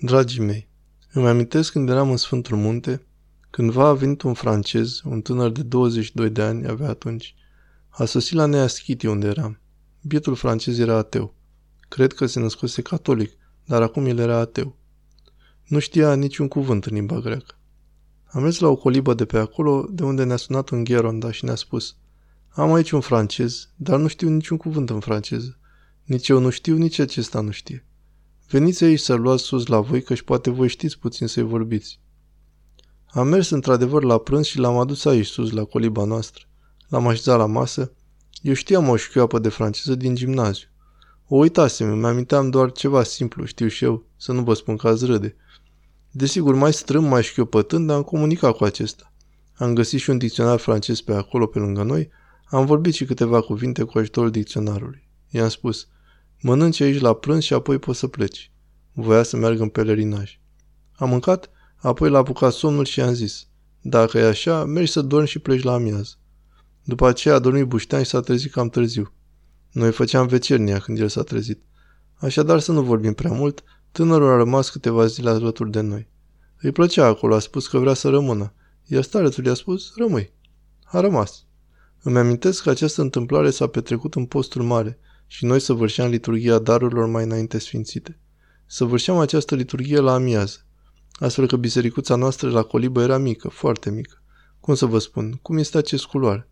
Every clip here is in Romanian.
Dragii mei, îmi amintesc când eram în Sfântul Munte, cândva a venit un francez, un tânăr de 22 de ani avea atunci. A sosit la Nea Schiti unde eram. Bietul francez era ateu. Cred că se născuse catolic, dar acum el era ateu. Nu știa niciun cuvânt în limba greacă. Am mers la o colibă de pe acolo, de unde ne-a sunat un gheronda și ne-a spus Am aici un francez, dar nu știu niciun cuvânt în franceză. Nici eu nu știu, nici acesta nu știe. Veniți aici să-l luați sus la voi, căci poate voi știți puțin să-i vorbiți. Am mers într-adevăr la prânz și l-am adus aici sus, la coliba noastră. L-am așezat la masă. Eu știam o șchioapă de franceză din gimnaziu. O uitasem, îmi aminteam doar ceva simplu, știu și eu, să nu vă spun că ați râde. Desigur, mai strâm, mai șchiopătând, dar am comunicat cu acesta. Am găsit și un dicționar francez pe acolo, pe lângă noi, am vorbit și câteva cuvinte cu ajutorul dicționarului. I-am spus, mănânci aici la prânz și apoi poți să pleci. Voia să meargă în pelerinaj. Am mâncat, apoi l-a apucat somnul și i-am zis, dacă e așa, mergi să dormi și pleci la amiază. După aceea a dormit buștean și s-a trezit cam târziu. Noi făceam vecernia când el s-a trezit. Așadar să nu vorbim prea mult, tânărul a rămas câteva zile alături de noi. Îi plăcea acolo, a spus că vrea să rămână, iar starețul i-a spus, rămâi. A rămas. Îmi amintesc că această întâmplare s-a petrecut în postul mare și noi săvârșeam liturghia darurilor mai înainte sfințite. Săvârșeam această liturghie la amiază, astfel că bisericuța noastră la colibă era mică, foarte mică. Cum să vă spun, cum este acest culoare?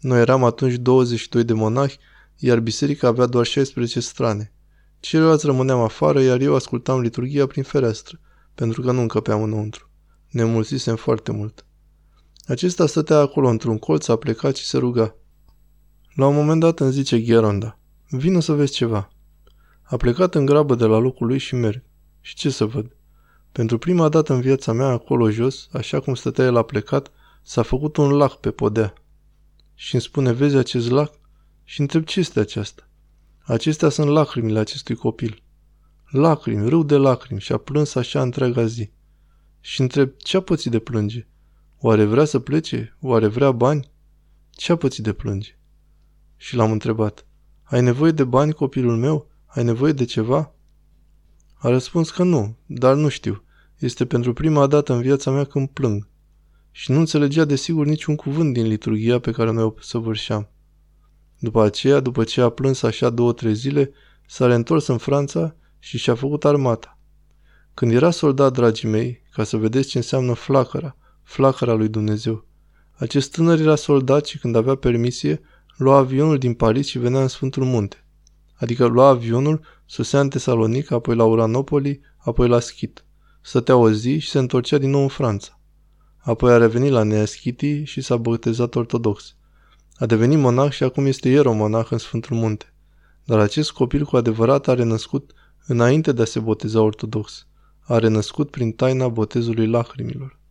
Noi eram atunci 22 de monahi, iar biserica avea doar 16 strane. Ceilalți rămâneam afară, iar eu ascultam liturghia prin fereastră, pentru că nu încăpeam înăuntru. Ne mulțisem foarte mult. Acesta stătea acolo într-un colț, a plecat și se ruga. La un moment dat îmi zice Gheronda, vină să vezi ceva. A plecat în grabă de la locul lui și merg. Și ce să văd? Pentru prima dată în viața mea, acolo jos, așa cum stătea el a plecat, s-a făcut un lac pe podea. Și îmi spune, vezi acest lac? Și întreb ce este aceasta. Acestea sunt lacrimile acestui copil. Lacrimi, râu de lacrimi și a plâns așa întreaga zi. Și întreb, ce a pățit de plânge? Oare vrea să plece? Oare vrea bani? Ce a pățit de plânge? Și l-am întrebat, ai nevoie de bani, copilul meu? Ai nevoie de ceva? A răspuns că nu, dar nu știu. Este pentru prima dată în viața mea când plâng. Și nu înțelegea desigur niciun cuvânt din liturghia pe care noi o săvârșeam. După aceea, după ce a plâns așa două-trei zile, s-a reîntors în Franța și și-a făcut armata. Când era soldat, dragii mei, ca să vedeți ce înseamnă flacăra, flacăra lui Dumnezeu. Acest tânăr era soldat și când avea permisie, lua avionul din Paris și venea în Sfântul Munte. Adică lua avionul, sosea în Tesalonic, apoi la Uranopoli, apoi la Schit. Stătea o zi și se întorcea din nou în Franța. Apoi a revenit la Neaschiti și s-a botezat ortodox. A devenit monah și acum este ieromonah în Sfântul Munte. Dar acest copil cu adevărat a renăscut înainte de a se boteza ortodox. A renăscut prin taina botezului lacrimilor.